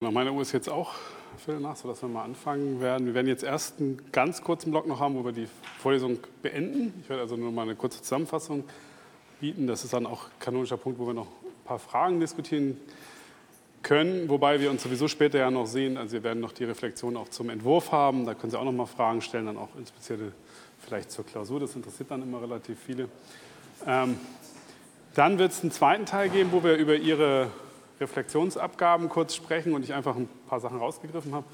Nach meiner Uhr ist jetzt auch Viertel nach, sodass wir mal anfangen werden. Wir werden jetzt erst einen ganz kurzen Block noch haben, wo wir die Vorlesung beenden. Ich werde also nur mal eine kurze Zusammenfassung bieten. Das ist dann auch ein kanonischer Punkt, wo wir noch ein paar Fragen diskutieren können, wobei wir uns sowieso später ja noch sehen. Also wir werden noch die Reflexion auch zum Entwurf haben. Da können Sie auch noch mal Fragen stellen, dann auch insbesondere vielleicht zur Klausur. Das interessiert dann immer relativ viele. Ähm, dann wird es einen zweiten Teil geben, wo wir über Ihre Reflexionsabgaben kurz sprechen und ich einfach ein paar Sachen rausgegriffen habe.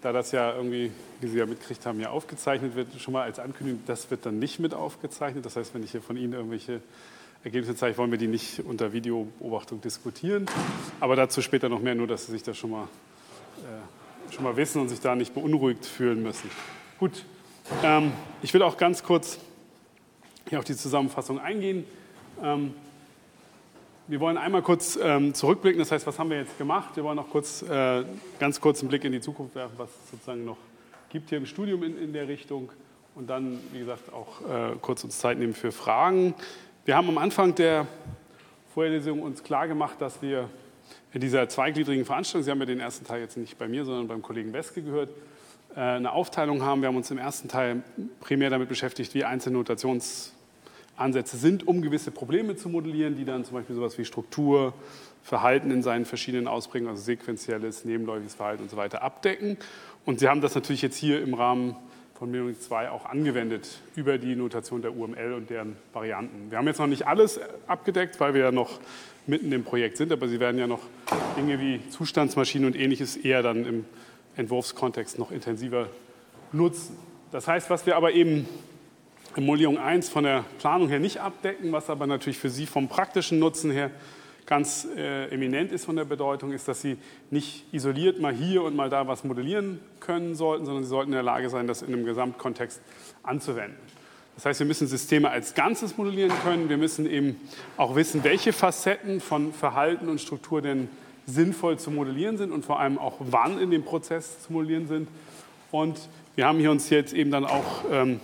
Da das ja irgendwie, wie Sie ja mitgekriegt haben, ja aufgezeichnet wird, schon mal als Ankündigung, das wird dann nicht mit aufgezeichnet. Das heißt, wenn ich hier von Ihnen irgendwelche Ergebnisse zeige, wollen wir die nicht unter Videobeobachtung diskutieren. Aber dazu später noch mehr, nur dass Sie sich das schon mal, äh, schon mal wissen und sich da nicht beunruhigt fühlen müssen. Gut, ähm, ich will auch ganz kurz hier auf die Zusammenfassung eingehen. Ähm, wir wollen einmal kurz ähm, zurückblicken, das heißt, was haben wir jetzt gemacht? Wir wollen noch kurz, äh, ganz kurz einen Blick in die Zukunft werfen, was es sozusagen noch gibt hier im Studium in, in der Richtung und dann, wie gesagt, auch äh, kurz uns Zeit nehmen für Fragen. Wir haben am Anfang der Vorlesung uns klar gemacht, dass wir in dieser zweigliedrigen Veranstaltung, Sie haben ja den ersten Teil jetzt nicht bei mir, sondern beim Kollegen Weske gehört, äh, eine Aufteilung haben. Wir haben uns im ersten Teil primär damit beschäftigt, wie einzelne Notations- Ansätze sind, um gewisse Probleme zu modellieren, die dann zum Beispiel sowas wie Struktur, Verhalten in seinen verschiedenen Ausprägungen, also sequenzielles, nebenläufiges Verhalten und so weiter abdecken. Und Sie haben das natürlich jetzt hier im Rahmen von Metronic 2 auch angewendet über die Notation der UML und deren Varianten. Wir haben jetzt noch nicht alles abgedeckt, weil wir ja noch mitten im Projekt sind, aber Sie werden ja noch Dinge wie Zustandsmaschinen und ähnliches eher dann im Entwurfskontext noch intensiver nutzen. Das heißt, was wir aber eben Emulierung 1 von der Planung her nicht abdecken, was aber natürlich für Sie vom praktischen Nutzen her ganz äh, eminent ist von der Bedeutung, ist, dass Sie nicht isoliert mal hier und mal da was modellieren können sollten, sondern Sie sollten in der Lage sein, das in einem Gesamtkontext anzuwenden. Das heißt, wir müssen Systeme als Ganzes modellieren können. Wir müssen eben auch wissen, welche Facetten von Verhalten und Struktur denn sinnvoll zu modellieren sind und vor allem auch wann in dem Prozess zu modellieren sind. Und wir haben hier uns jetzt eben dann auch ähm,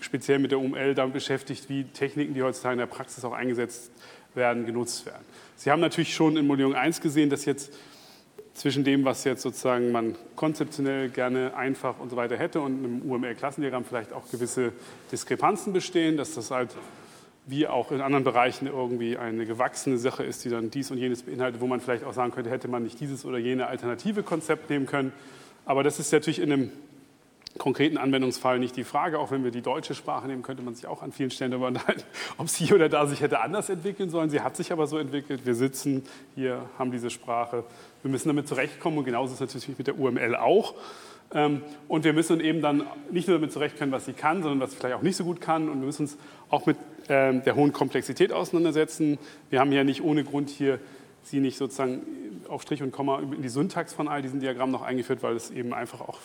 speziell mit der UML damit beschäftigt, wie Techniken, die heutzutage in der Praxis auch eingesetzt werden, genutzt werden. Sie haben natürlich schon in Modellierung 1 gesehen, dass jetzt zwischen dem, was jetzt sozusagen man konzeptionell gerne einfach und so weiter hätte und einem UML-Klassendiagramm vielleicht auch gewisse Diskrepanzen bestehen, dass das halt wie auch in anderen Bereichen irgendwie eine gewachsene Sache ist, die dann dies und jenes beinhaltet, wo man vielleicht auch sagen könnte, hätte man nicht dieses oder jene alternative Konzept nehmen können. Aber das ist natürlich in einem konkreten Anwendungsfall nicht die Frage. Auch wenn wir die deutsche Sprache nehmen, könnte man sich auch an vielen Stellen darüber unterhalten, ob sie hier oder da sich hätte anders entwickeln sollen. Sie hat sich aber so entwickelt. Wir sitzen hier, haben diese Sprache. Wir müssen damit zurechtkommen und genauso ist es natürlich mit der UML auch. Ähm, und wir müssen eben dann nicht nur damit zurechtkommen, was sie kann, sondern was sie vielleicht auch nicht so gut kann. Und wir müssen uns auch mit ähm, der hohen Komplexität auseinandersetzen. Wir haben ja nicht ohne Grund hier sie nicht sozusagen auf Strich und Komma in die Syntax von all diesen Diagrammen noch eingeführt, weil es eben einfach auch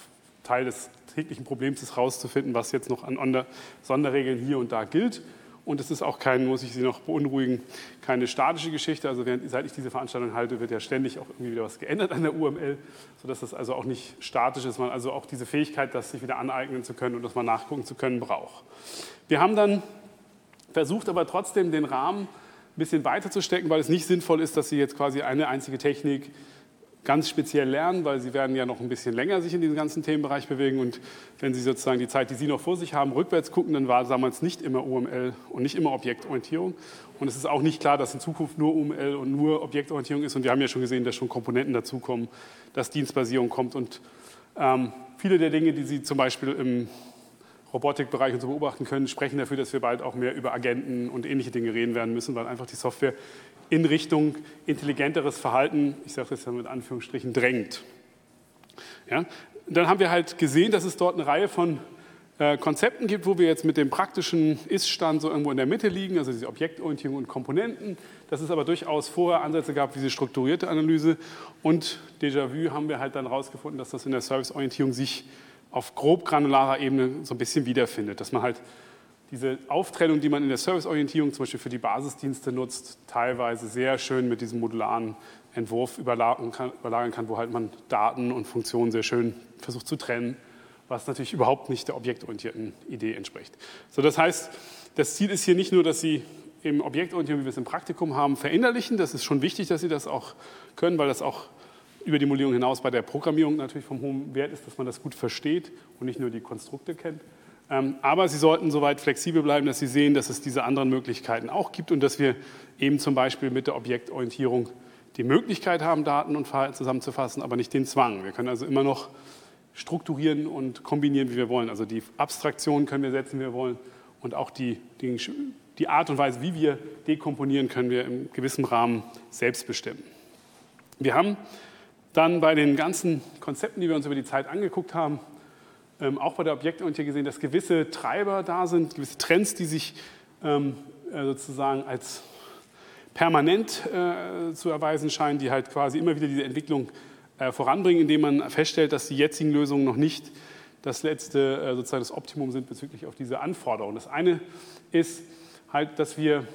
Teil des täglichen Problems ist, herauszufinden, was jetzt noch an Sonderregeln hier und da gilt. Und es ist auch kein, muss ich Sie noch beunruhigen, keine statische Geschichte. Also während, seit ich diese Veranstaltung halte, wird ja ständig auch irgendwie wieder was geändert an der UML, sodass das also auch nicht statisch ist, man also auch diese Fähigkeit, das sich wieder aneignen zu können und das mal nachgucken zu können, braucht. Wir haben dann versucht, aber trotzdem den Rahmen ein bisschen weiter zu stecken, weil es nicht sinnvoll ist, dass Sie jetzt quasi eine einzige Technik ganz speziell lernen, weil Sie werden ja noch ein bisschen länger sich in diesem ganzen Themenbereich bewegen. Und wenn Sie sozusagen die Zeit, die Sie noch vor sich haben, rückwärts gucken, dann war damals nicht immer UML und nicht immer Objektorientierung. Und es ist auch nicht klar, dass in Zukunft nur UML und nur Objektorientierung ist. Und wir haben ja schon gesehen, dass schon Komponenten dazukommen, dass Dienstbasierung kommt. Und ähm, viele der Dinge, die Sie zum Beispiel im Robotikbereich und so beobachten können, sprechen dafür, dass wir bald auch mehr über Agenten und ähnliche Dinge reden werden müssen, weil einfach die Software in Richtung intelligenteres Verhalten, ich sage das ja mit Anführungsstrichen, drängt. Ja? Dann haben wir halt gesehen, dass es dort eine Reihe von äh, Konzepten gibt, wo wir jetzt mit dem praktischen Ist-Stand so irgendwo in der Mitte liegen, also diese Objektorientierung und Komponenten. Dass es aber durchaus vorher Ansätze gab, wie diese strukturierte Analyse. Und Déjà-vu haben wir halt dann herausgefunden, dass das in der Serviceorientierung sich auf grob granularer Ebene so ein bisschen wiederfindet. Dass man halt diese Auftrennung, die man in der Serviceorientierung zum Beispiel für die Basisdienste nutzt, teilweise sehr schön mit diesem modularen Entwurf überlagern kann, überlagern kann, wo halt man Daten und Funktionen sehr schön versucht zu trennen, was natürlich überhaupt nicht der objektorientierten Idee entspricht. So, das heißt, das Ziel ist hier nicht nur, dass Sie im Objektorientierung, wie wir es im Praktikum haben, verinnerlichen. Das ist schon wichtig, dass Sie das auch können, weil das auch über die Modellierung hinaus bei der Programmierung natürlich vom hohen Wert ist, dass man das gut versteht und nicht nur die Konstrukte kennt. Ähm, aber Sie sollten soweit flexibel bleiben, dass Sie sehen, dass es diese anderen Möglichkeiten auch gibt und dass wir eben zum Beispiel mit der Objektorientierung die Möglichkeit haben, Daten und Verhalten zusammenzufassen, aber nicht den Zwang. Wir können also immer noch strukturieren und kombinieren, wie wir wollen. Also die Abstraktion können wir setzen, wie wir wollen und auch die, die, die Art und Weise, wie wir dekomponieren, können wir im gewissen Rahmen selbst bestimmen. Wir haben dann bei den ganzen Konzepten, die wir uns über die Zeit angeguckt haben, ähm, auch bei der Objektorientierung gesehen, dass gewisse Treiber da sind, gewisse Trends, die sich ähm, äh, sozusagen als permanent äh, zu erweisen scheinen, die halt quasi immer wieder diese Entwicklung äh, voranbringen, indem man feststellt, dass die jetzigen Lösungen noch nicht das letzte, äh, sozusagen das Optimum sind bezüglich auf diese Anforderungen. Das eine ist halt, dass wir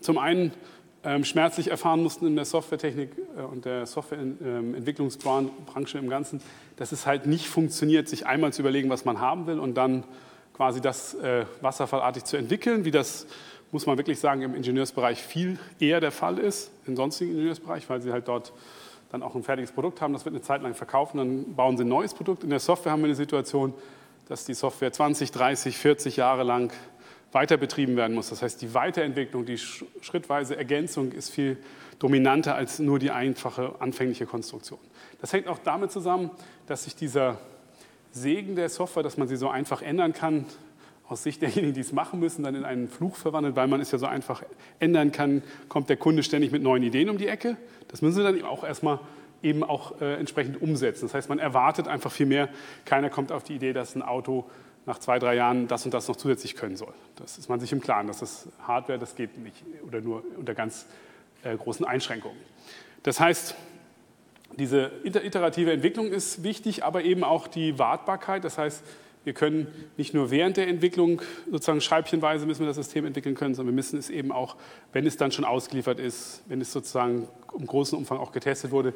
zum einen schmerzlich erfahren mussten in der Softwaretechnik äh, und der Softwareentwicklungsbranche im Ganzen, dass es halt nicht funktioniert, sich einmal zu überlegen, was man haben will und dann quasi das äh, wasserfallartig zu entwickeln, wie das, muss man wirklich sagen, im Ingenieursbereich viel eher der Fall ist, im sonstigen Ingenieursbereich, weil sie halt dort dann auch ein fertiges Produkt haben, das wird eine Zeit lang verkauft dann bauen sie ein neues Produkt. In der Software haben wir eine Situation, dass die Software 20, 30, 40 Jahre lang weiter betrieben werden muss. Das heißt, die Weiterentwicklung, die schrittweise Ergänzung ist viel dominanter als nur die einfache anfängliche Konstruktion. Das hängt auch damit zusammen, dass sich dieser Segen der Software, dass man sie so einfach ändern kann, aus Sicht derjenigen, die es machen müssen, dann in einen Fluch verwandelt, weil man es ja so einfach ändern kann, kommt der Kunde ständig mit neuen Ideen um die Ecke. Das müssen sie dann auch erstmal eben auch äh, entsprechend umsetzen. Das heißt, man erwartet einfach viel mehr. Keiner kommt auf die Idee, dass ein Auto nach zwei, drei Jahren das und das noch zusätzlich können soll. Das ist man sich im Klaren, dass das Hardware, das geht nicht oder nur unter ganz äh, großen Einschränkungen. Das heißt, diese iterative Entwicklung ist wichtig, aber eben auch die Wartbarkeit. Das heißt, wir können nicht nur während der Entwicklung sozusagen scheibchenweise müssen wir das System entwickeln können, sondern wir müssen es eben auch, wenn es dann schon ausgeliefert ist, wenn es sozusagen im großen Umfang auch getestet wurde,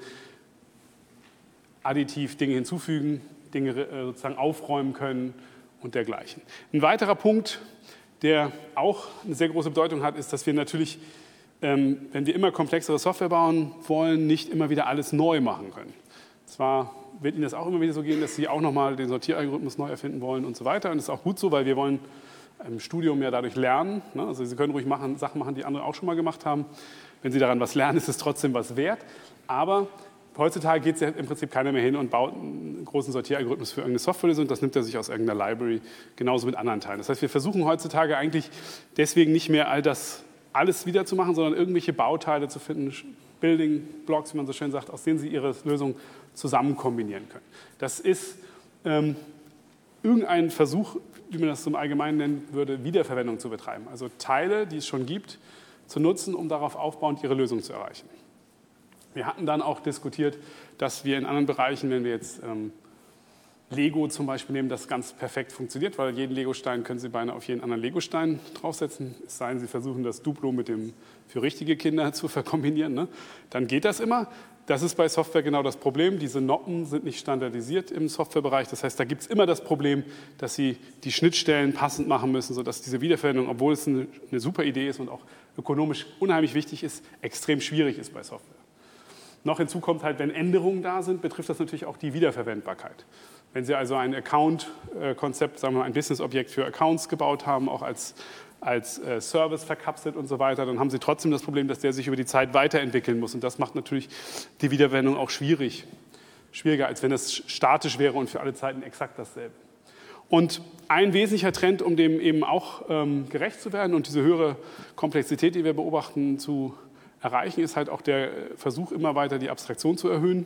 additiv Dinge hinzufügen, Dinge äh, sozusagen aufräumen können und dergleichen. Ein weiterer Punkt, der auch eine sehr große Bedeutung hat, ist, dass wir natürlich, ähm, wenn wir immer komplexere Software bauen wollen, nicht immer wieder alles neu machen können. Zwar wird Ihnen das auch immer wieder so gehen, dass Sie auch nochmal den Sortieralgorithmus neu erfinden wollen und so weiter. Und das ist auch gut so, weil wir wollen im Studium ja dadurch lernen. Ne? Also Sie können ruhig machen, Sachen machen, die andere auch schon mal gemacht haben. Wenn Sie daran was lernen, ist es trotzdem was wert. Aber heutzutage geht es ja im Prinzip keiner mehr hin und baut einen großen Sortieralgorithmus für irgendeine Softwarelösung. Das nimmt er sich aus irgendeiner Library, genauso mit anderen Teilen. Das heißt, wir versuchen heutzutage eigentlich deswegen nicht mehr all das alles wieder zu machen, sondern irgendwelche Bauteile zu finden, Building Blocks, wie man so schön sagt, aus denen Sie Ihre Lösung zusammen kombinieren können. Das ist ähm, irgendein Versuch, wie man das zum Allgemeinen nennen würde, Wiederverwendung zu betreiben. Also Teile, die es schon gibt, zu nutzen, um darauf aufbauend ihre Lösung zu erreichen. Wir hatten dann auch diskutiert, dass wir in anderen Bereichen, wenn wir jetzt ähm, Lego zum Beispiel nehmen, das ganz perfekt funktioniert, weil jeden Lego-Stein können Sie beinahe auf jeden anderen Lego-Stein draufsetzen. Es sei denn, Sie versuchen das Duplo mit dem für richtige Kinder zu verkombinieren. Ne? Dann geht das immer. Das ist bei Software genau das Problem. Diese Noppen sind nicht standardisiert im Softwarebereich. Das heißt, da gibt es immer das Problem, dass Sie die Schnittstellen passend machen müssen, sodass diese Wiederverwendung, obwohl es eine, eine super Idee ist und auch ökonomisch unheimlich wichtig ist, extrem schwierig ist bei Software. Noch hinzu kommt halt, wenn Änderungen da sind, betrifft das natürlich auch die Wiederverwendbarkeit. Wenn Sie also ein Account-Konzept, sagen wir mal ein Business-Objekt für Accounts gebaut haben, auch als als äh, Service verkapselt und so weiter, dann haben Sie trotzdem das Problem, dass der sich über die Zeit weiterentwickeln muss. Und das macht natürlich die Wiederverwendung auch schwierig. Schwieriger, als wenn es statisch wäre und für alle Zeiten exakt dasselbe. Und ein wesentlicher Trend, um dem eben auch ähm, gerecht zu werden und diese höhere Komplexität, die wir beobachten, zu erreichen, ist halt auch der Versuch, immer weiter die Abstraktion zu erhöhen,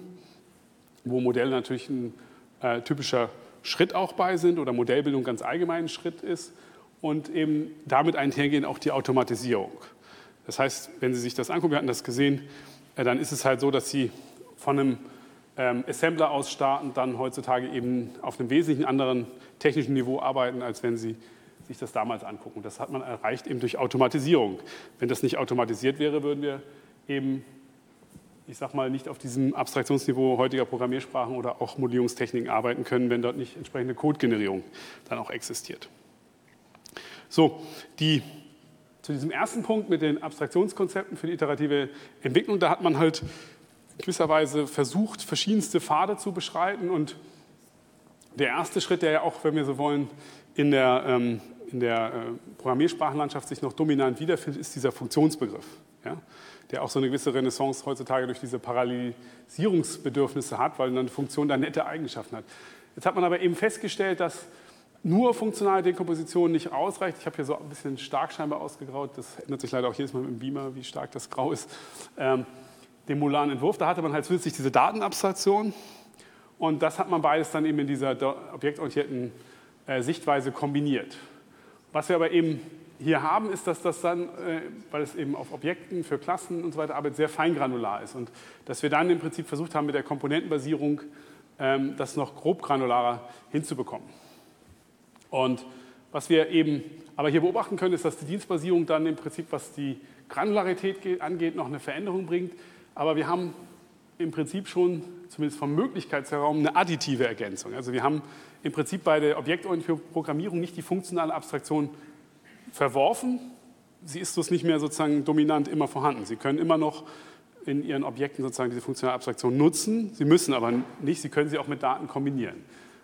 wo Modelle natürlich ein äh, typischer Schritt auch bei sind oder Modellbildung ganz allgemein ein Schritt ist und eben damit einhergehen auch die Automatisierung. Das heißt, wenn Sie sich das angucken, wir hatten das gesehen, äh, dann ist es halt so, dass Sie von einem ähm, Assembler aus starten, dann heutzutage eben auf einem wesentlich anderen technischen Niveau arbeiten, als wenn Sie sich das damals angucken. Das hat man erreicht eben durch Automatisierung. Wenn das nicht automatisiert wäre, würden wir eben, ich sag mal, nicht auf diesem Abstraktionsniveau heutiger Programmiersprachen oder auch Modellierungstechniken arbeiten können, wenn dort nicht entsprechende Codegenerierung dann auch existiert. So, die, zu diesem ersten Punkt mit den Abstraktionskonzepten für die iterative Entwicklung, da hat man halt gewisser Weise versucht, verschiedenste Pfade zu beschreiten. Und der erste Schritt, der ja auch, wenn wir so wollen, in der, ähm, in der äh, Programmiersprachenlandschaft sich noch dominant wiederfindet, ist dieser Funktionsbegriff. Ja? Der auch so eine gewisse Renaissance heutzutage durch diese Parallelisierungsbedürfnisse hat, weil eine Funktion da nette Eigenschaften hat. Jetzt hat man aber eben festgestellt, dass nur funktionale Dekomposition nicht ausreicht. Ich habe hier so ein bisschen stark scheinbar ausgegraut. Das ändert sich leider auch jedes Mal mit dem Beamer, wie stark das grau ist. Ähm, dem molaren Entwurf, da hatte man halt zusätzlich diese Datenabstraktion. Und das hat man beides dann eben in dieser objektorientierten äh, Sichtweise kombiniert. Was wir aber eben hier haben, ist, dass das dann, äh, weil es eben auf Objekten für Klassen und so weiter arbeitet, sehr feingranular ist. Und dass wir dann im Prinzip versucht haben, mit der Komponentenbasierung ähm, das noch grob granularer hinzubekommen. Und was wir eben aber hier beobachten können, ist, dass die Dienstbasierung dann im Prinzip, was die Granularität angeht, noch eine Veränderung bringt. Aber wir haben im Prinzip schon, zumindest vom Möglichkeitsraum, eine additive Ergänzung. Also wir haben im Prinzip bei der objektorientierten Programmierung nicht die funktionale Abstraktion verworfen. Sie ist das nicht mehr sozusagen dominant immer vorhanden. Sie können immer noch in Ihren Objekten sozusagen diese funktionale Abstraktion nutzen. Sie müssen aber nicht, Sie können sie auch mit Daten kombinieren.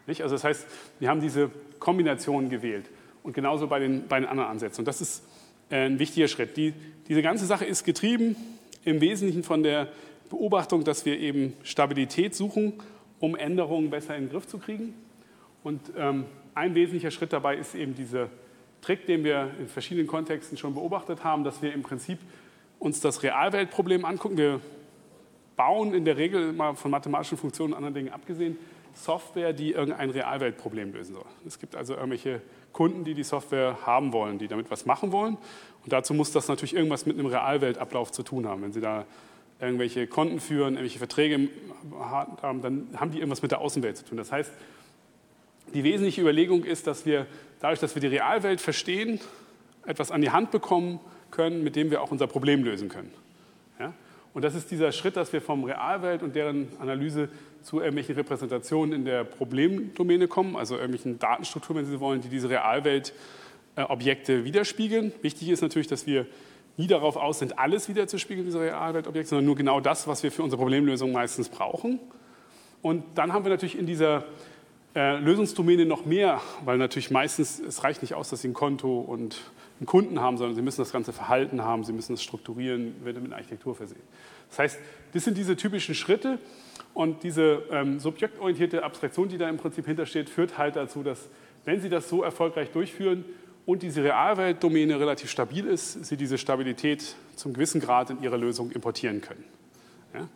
Nicht? Also das heißt, wir haben diese Kombination gewählt und genauso bei den, bei den anderen Ansätzen. Und das ist äh, ein wichtiger Schritt. Die, diese ganze Sache ist getrieben im Wesentlichen von der Beobachtung, dass wir eben Stabilität suchen, um Änderungen besser in den Griff zu kriegen. Und ähm, ein wesentlicher Schritt dabei ist eben dieser Trick, den wir in verschiedenen Kontexten schon beobachtet haben, dass wir im Prinzip uns das Realweltproblem angucken. Wir bauen in der Regel mal von mathematischen Funktionen und anderen Dingen abgesehen Software, die irgendein Realweltproblem lösen soll. Es gibt also irgendwelche Kunden, die die Software haben wollen, die damit was machen wollen. Und dazu muss das natürlich irgendwas mit einem Realweltablauf zu tun haben. Wenn Sie da irgendwelche Konten führen, irgendwelche Verträge haben, dann haben die irgendwas mit der Außenwelt zu tun. Das heißt, die wesentliche Überlegung ist, dass wir dadurch, dass wir die Realwelt verstehen, etwas an die Hand bekommen können, mit dem wir auch unser Problem lösen können. Ja? Und das ist dieser Schritt, dass wir vom Realwelt und deren Analyse zu irgendwelchen Repräsentationen in der Problemdomäne kommen, also irgendwelchen Datenstrukturen, wenn Sie wollen, die diese Realweltobjekte äh, widerspiegeln. Wichtig ist natürlich, dass wir nie darauf aus sind, alles wiederzuspiegeln, diese Realweltobjekte, sondern nur genau das, was wir für unsere Problemlösung meistens brauchen. Und dann haben wir natürlich in dieser äh, Lösungsdomäne noch mehr, weil natürlich meistens, es reicht nicht aus, dass Sie ein Konto und einen Kunden haben, sondern Sie müssen das ganze Verhalten haben, Sie müssen es strukturieren, wird mit Architektur versehen. Das heißt, das sind diese typischen Schritte und diese ähm, subjektorientierte Abstraktion, die da im Prinzip hintersteht, führt halt dazu, dass, wenn Sie das so erfolgreich durchführen und diese Realweltdomäne relativ stabil ist, Sie diese Stabilität zum gewissen Grad in Ihre Lösung importieren können. Ja?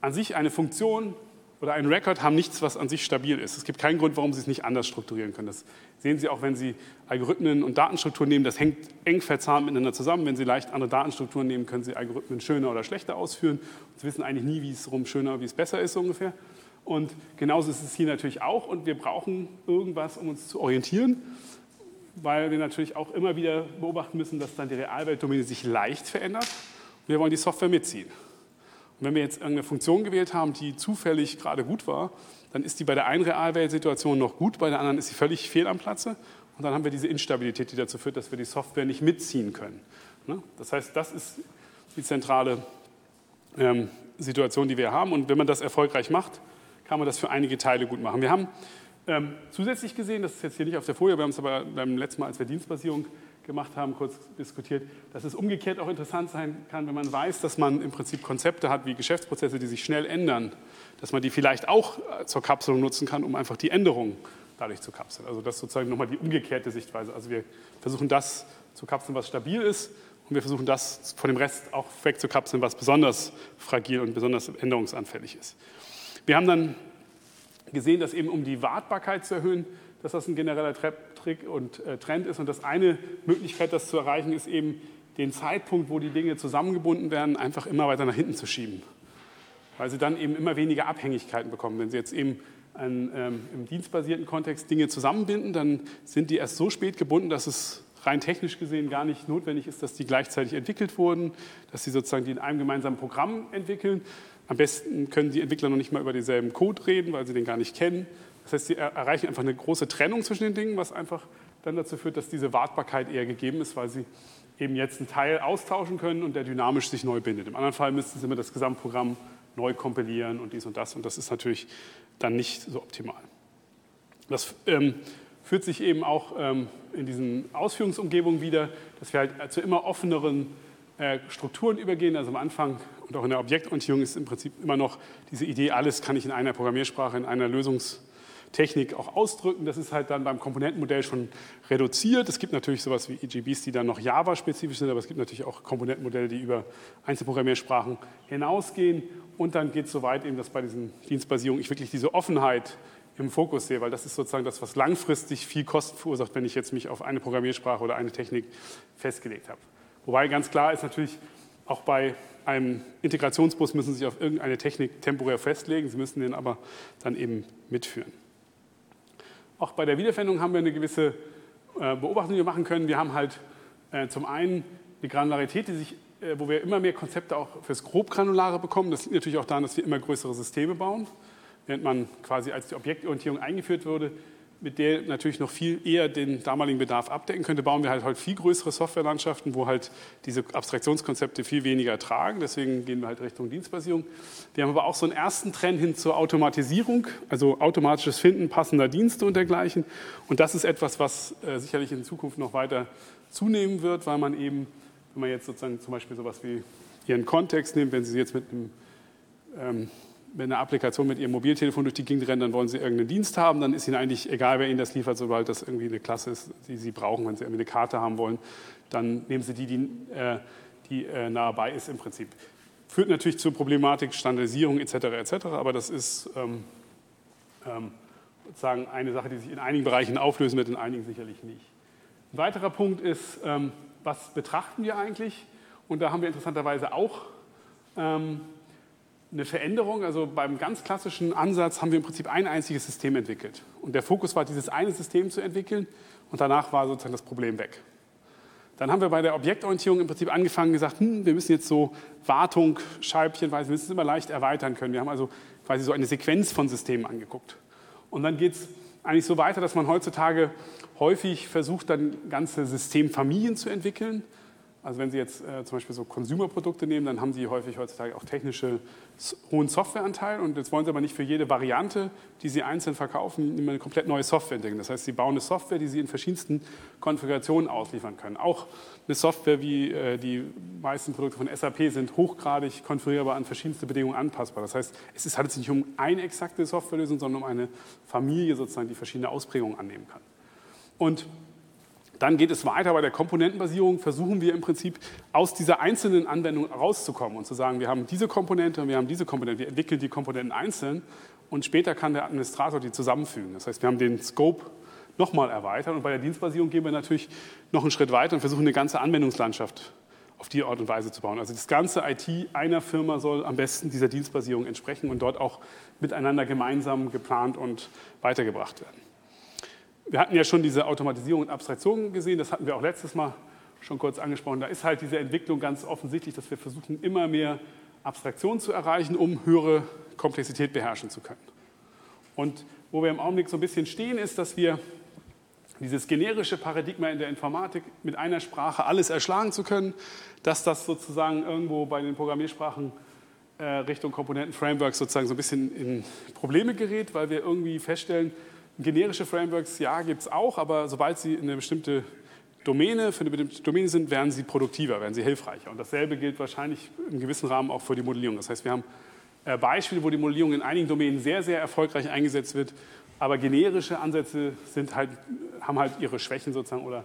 An sich eine Funktion oder ein Record haben nichts, was an sich stabil ist. Es gibt keinen Grund, warum Sie es nicht anders strukturieren können. Das sehen Sie auch, wenn Sie Algorithmen und Datenstrukturen nehmen. Das hängt eng verzahnt miteinander zusammen. Wenn Sie leicht andere Datenstrukturen nehmen, können Sie Algorithmen schöner oder schlechter ausführen. Sie wissen eigentlich nie, wie es rum schöner, wie es besser ist ungefähr. Und genauso ist es hier natürlich auch. Und wir brauchen irgendwas, um uns zu orientieren, weil wir natürlich auch immer wieder beobachten müssen, dass dann die Realweltdomäne sich leicht verändert. Wir wollen die Software mitziehen. Und wenn wir jetzt irgendeine Funktion gewählt haben, die zufällig gerade gut war, dann ist die bei der einen Realweltsituation noch gut, bei der anderen ist sie völlig fehl am Platze. Und dann haben wir diese Instabilität, die dazu führt, dass wir die Software nicht mitziehen können. Ne? Das heißt, das ist die zentrale ähm, Situation, die wir haben. Und wenn man das erfolgreich macht, kann man das für einige Teile gut machen. Wir haben ähm, zusätzlich gesehen, das ist jetzt hier nicht auf der Folie, wir haben es aber beim letzten Mal, als wir Dienstbasierung gemacht haben, kurz diskutiert, dass es umgekehrt auch interessant sein kann, wenn man weiß, dass man im Prinzip Konzepte hat wie Geschäftsprozesse, die sich schnell ändern, dass man die vielleicht auch äh, zur Kapselung nutzen kann, um einfach die Änderungen dadurch zu kapseln. Also das ist sozusagen nochmal die umgekehrte Sichtweise. Also wir versuchen das zu kapseln, was stabil ist und wir versuchen das von dem Rest auch wegzukapseln, was besonders fragil und besonders änderungsanfällig ist. Wir haben dann gesehen, dass eben um die Wartbarkeit zu erhöhen, dass das ein genereller Trick und äh, Trend ist. Und das eine Möglichkeit, das zu erreichen, ist eben den Zeitpunkt, wo die Dinge zusammengebunden werden, einfach immer weiter nach hinten zu schieben. Weil sie dann eben immer weniger Abhängigkeiten bekommen. Wenn sie jetzt eben an, ähm, im dienstbasierten Kontext Dinge zusammenbinden, dann sind die erst so spät gebunden, dass es rein technisch gesehen gar nicht notwendig ist, dass die gleichzeitig entwickelt wurden, dass sie sozusagen die in einem gemeinsamen Programm entwickeln. Am besten können die Entwickler noch nicht mal über denselben Code reden, weil sie den gar nicht kennen. Das heißt, sie erreichen einfach eine große Trennung zwischen den Dingen, was einfach dann dazu führt, dass diese Wartbarkeit eher gegeben ist, weil sie eben jetzt einen Teil austauschen können und der dynamisch sich neu bindet. Im anderen Fall müssten sie immer das Gesamtprogramm neu kompilieren und dies und das. Und das ist natürlich dann nicht so optimal. Das ähm, führt sich eben auch ähm, in diesen Ausführungsumgebungen wieder, dass wir halt zu immer offeneren äh, Strukturen übergehen. Also am Anfang und auch in der Objektorientierung ist im Prinzip immer noch diese Idee, alles kann ich in einer Programmiersprache, in einer Lösungstechnik auch ausdrücken. Das ist halt dann beim Komponentenmodell schon reduziert. Es gibt natürlich sowas wie EGBs, die dann noch Java-spezifisch sind, aber es gibt natürlich auch Komponentenmodelle, die über Einzelprogrammiersprachen hinausgehen. Und dann geht es so weit, eben, dass bei diesen Dienstbasierungen ich wirklich diese Offenheit im Fokus sehe, weil das ist sozusagen das, was langfristig viel Kosten verursacht, wenn ich jetzt mich auf eine Programmiersprache oder eine Technik festgelegt habe. Wobei ganz klar ist natürlich, auch bei einem Integrationsbus müssen Sie sich auf irgendeine Technik temporär festlegen, Sie müssen den aber dann eben mitführen. Auch bei der Wiederverwendung haben wir eine gewisse äh, Beobachtung, die wir machen können. Wir haben halt äh, zum einen die Granularität, die sich, äh, wo wir immer mehr Konzepte auch fürs Grobgranulare bekommen. Das liegt natürlich auch daran, dass wir immer größere Systeme bauen während man quasi als die Objektorientierung eingeführt wurde, mit der natürlich noch viel eher den damaligen Bedarf abdecken könnte, bauen wir halt heute viel größere Softwarelandschaften, wo halt diese Abstraktionskonzepte viel weniger tragen. Deswegen gehen wir halt Richtung Dienstbasierung. Wir haben aber auch so einen ersten Trend hin zur Automatisierung, also automatisches Finden passender Dienste und dergleichen. Und das ist etwas, was äh, sicherlich in Zukunft noch weiter zunehmen wird, weil man eben, wenn man jetzt sozusagen zum Beispiel sowas wie Ihren Kontext nimmt, wenn Sie jetzt mit einem ähm, wenn eine Applikation mit Ihrem Mobiltelefon durch die Gegend rennt, dann wollen Sie irgendeinen Dienst haben, dann ist Ihnen eigentlich egal, wer Ihnen das liefert, sobald das irgendwie eine Klasse ist, die Sie brauchen. Wenn Sie irgendwie eine Karte haben wollen, dann nehmen Sie die, die, äh, die äh, nahe bei ist im Prinzip. Führt natürlich zur Problematik Standardisierung etc. etc., aber das ist ähm, ähm, sozusagen eine Sache, die sich in einigen Bereichen auflösen wird, in einigen sicherlich nicht. Ein weiterer Punkt ist, ähm, was betrachten wir eigentlich? Und da haben wir interessanterweise auch ähm, eine Veränderung. Also beim ganz klassischen Ansatz haben wir im Prinzip ein einziges System entwickelt. Und der Fokus war, dieses eine System zu entwickeln und danach war sozusagen das Problem weg. Dann haben wir bei der Objektorientierung im Prinzip angefangen und gesagt, hm, wir müssen jetzt so Wartung, Scheibchenweise, wir müssen es immer leicht erweitern können. Wir haben also quasi so eine Sequenz von Systemen angeguckt. Und dann geht es eigentlich so weiter, dass man heutzutage häufig versucht, dann ganze Systemfamilien zu entwickeln. Also wenn Sie jetzt äh, zum Beispiel so Consumer-Produkte nehmen, dann haben Sie häufig heutzutage auch technische hohen Softwareanteil und jetzt wollen Sie aber nicht für jede Variante, die Sie einzeln verkaufen, immer eine komplett neue Software entwickeln. Das heißt, Sie bauen eine Software, die Sie in verschiedensten Konfigurationen ausliefern können. Auch eine Software wie äh, die meisten Produkte von SAP sind hochgradig konfigurierbar an verschiedenste Bedingungen anpassbar. Das heißt, es handelt sich nicht um eine exakte Softwarelösung, sondern um eine Familie sozusagen, die verschiedene Ausprägungen annehmen kann. Und dann geht es weiter bei der Komponentenbasierung, versuchen wir im Prinzip aus dieser einzelnen Anwendung rauszukommen und zu sagen, wir haben diese Komponente und wir haben diese Komponente, wir entwickeln die Komponenten einzeln und später kann der Administrator die zusammenfügen. Das heißt, wir haben den Scope nochmal erweitert und bei der Dienstbasierung gehen wir natürlich noch einen Schritt weiter und versuchen eine ganze Anwendungslandschaft auf die Art und Weise zu bauen. Also das ganze IT einer Firma soll am besten dieser Dienstbasierung entsprechen und dort auch miteinander gemeinsam geplant und weitergebracht werden. Wir hatten ja schon diese Automatisierung und Abstraktion gesehen, das hatten wir auch letztes Mal schon kurz angesprochen. Da ist halt diese Entwicklung ganz offensichtlich, dass wir versuchen, immer mehr Abstraktion zu erreichen, um höhere Komplexität beherrschen zu können. Und wo wir im Augenblick so ein bisschen stehen, ist, dass wir dieses generische Paradigma in der Informatik mit einer Sprache alles erschlagen zu können, dass das sozusagen irgendwo bei den Programmiersprachen äh, Richtung Komponenten-Frameworks sozusagen so ein bisschen in Probleme gerät, weil wir irgendwie feststellen, Generische Frameworks, ja, gibt es auch, aber sobald sie in eine bestimmte Domäne, für eine bestimmte Domäne sind, werden sie produktiver, werden sie hilfreicher. Und dasselbe gilt wahrscheinlich im gewissen Rahmen auch für die Modellierung. Das heißt, wir haben äh, Beispiele, wo die Modellierung in einigen Domänen sehr, sehr erfolgreich eingesetzt wird, aber generische Ansätze sind halt, haben halt ihre Schwächen sozusagen oder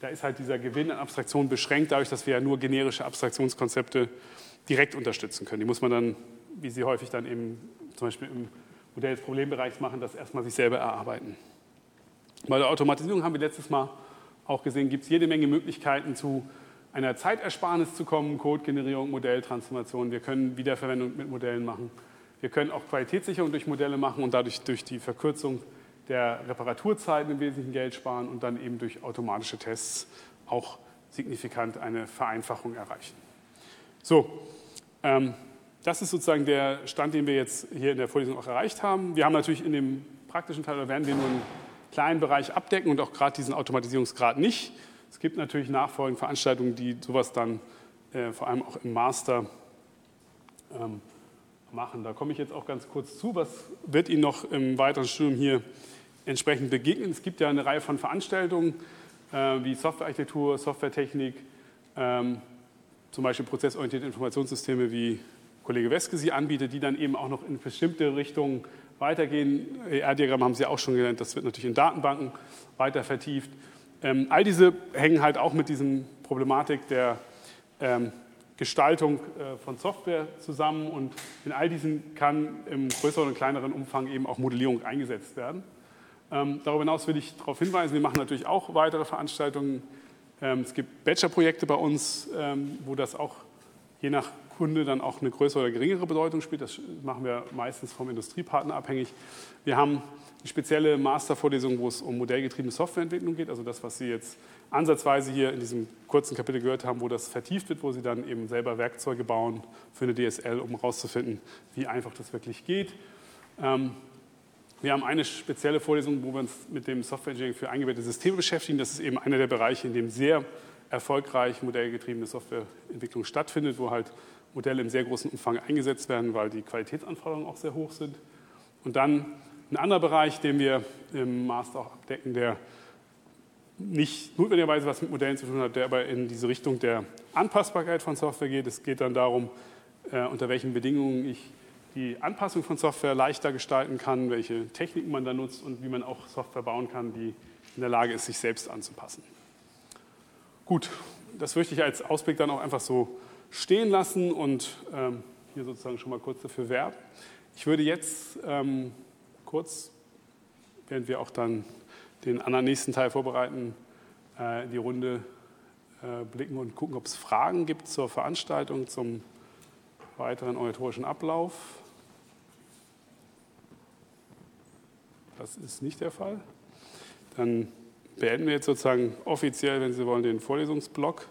da ist halt dieser Gewinn an Abstraktion beschränkt, dadurch, dass wir ja nur generische Abstraktionskonzepte direkt unterstützen können. Die muss man dann, wie sie häufig dann eben zum Beispiel im Modell des Problembereichs machen, das erstmal sich selber erarbeiten. Bei der Automatisierung haben wir letztes Mal auch gesehen, gibt es jede Menge Möglichkeiten zu einer Zeitersparnis zu kommen, Codegenerierung, Modelltransformation. Wir können Wiederverwendung mit Modellen machen. Wir können auch Qualitätssicherung durch Modelle machen und dadurch durch die Verkürzung der Reparaturzeiten im Wesentlichen Geld sparen und dann eben durch automatische Tests auch signifikant eine Vereinfachung erreichen. So, ähm, das ist sozusagen der Stand, den wir jetzt hier in der Vorlesung auch erreicht haben. Wir haben natürlich in dem praktischen Teil, da werden wir nur einen kleinen Bereich abdecken und auch gerade diesen Automatisierungsgrad nicht. Es gibt natürlich nachfolgende Veranstaltungen, die sowas dann äh, vor allem auch im Master ähm, machen. Da komme ich jetzt auch ganz kurz zu. Was wird Ihnen noch im weiteren Studium hier entsprechend begegnen? Es gibt ja eine Reihe von Veranstaltungen äh, wie Softwarearchitektur, Softwaretechnik, ähm, zum Beispiel prozessorientierte Informationssysteme, wie Kollege Weske sie anbietet, die dann eben auch noch in bestimmte Richtungen weitergehen. ER-Diagramm haben Sie auch schon gelernt, das wird natürlich in Datenbanken weiter vertieft. Ähm, all diese hängen halt auch mit diesem Problematik der ähm, Gestaltung äh, von Software zusammen und in all diesen kann im größeren und kleineren Umfang eben auch Modellierung eingesetzt werden. Ähm, darüber hinaus will ich darauf hinweisen, wir machen natürlich auch weitere Veranstaltungen. Ähm, es gibt Bachelor-Projekte bei uns, ähm, wo das auch je nach Kunde dann auch eine größere oder geringere Bedeutung spielt. Das machen wir meistens vom Industriepartner abhängig. Wir haben eine spezielle Mastervorlesung, wo es um modellgetriebene Softwareentwicklung geht, also das, was Sie jetzt ansatzweise hier in diesem kurzen Kapitel gehört haben, wo das vertieft wird, wo Sie dann eben selber Werkzeuge bauen für eine DSL, um herauszufinden, wie einfach das wirklich geht. Wir haben eine spezielle Vorlesung, wo wir uns mit dem Software Engineering für eingebettete Systeme beschäftigen. Das ist eben einer der Bereiche, in dem sehr erfolgreich modellgetriebene Softwareentwicklung stattfindet, wo halt Modelle im sehr großen Umfang eingesetzt werden, weil die Qualitätsanforderungen auch sehr hoch sind. Und dann ein anderer Bereich, den wir im Master auch abdecken, der nicht notwendigerweise was mit Modellen zu tun hat, der aber in diese Richtung der Anpassbarkeit von Software geht. Es geht dann darum, äh, unter welchen Bedingungen ich die Anpassung von Software leichter gestalten kann, welche Techniken man da nutzt und wie man auch Software bauen kann, die in der Lage ist, sich selbst anzupassen. Gut, das möchte ich als Ausblick dann auch einfach so stehen lassen und ähm, hier sozusagen schon mal kurz dafür werben. Ich würde jetzt ähm, kurz, während wir auch dann den anderen nächsten Teil vorbereiten, äh, die Runde äh, blicken und gucken, ob es Fragen gibt zur Veranstaltung, zum weiteren oratorischen Ablauf. Das ist nicht der Fall. Dann beenden wir jetzt sozusagen offiziell, wenn Sie wollen, den Vorlesungsblock.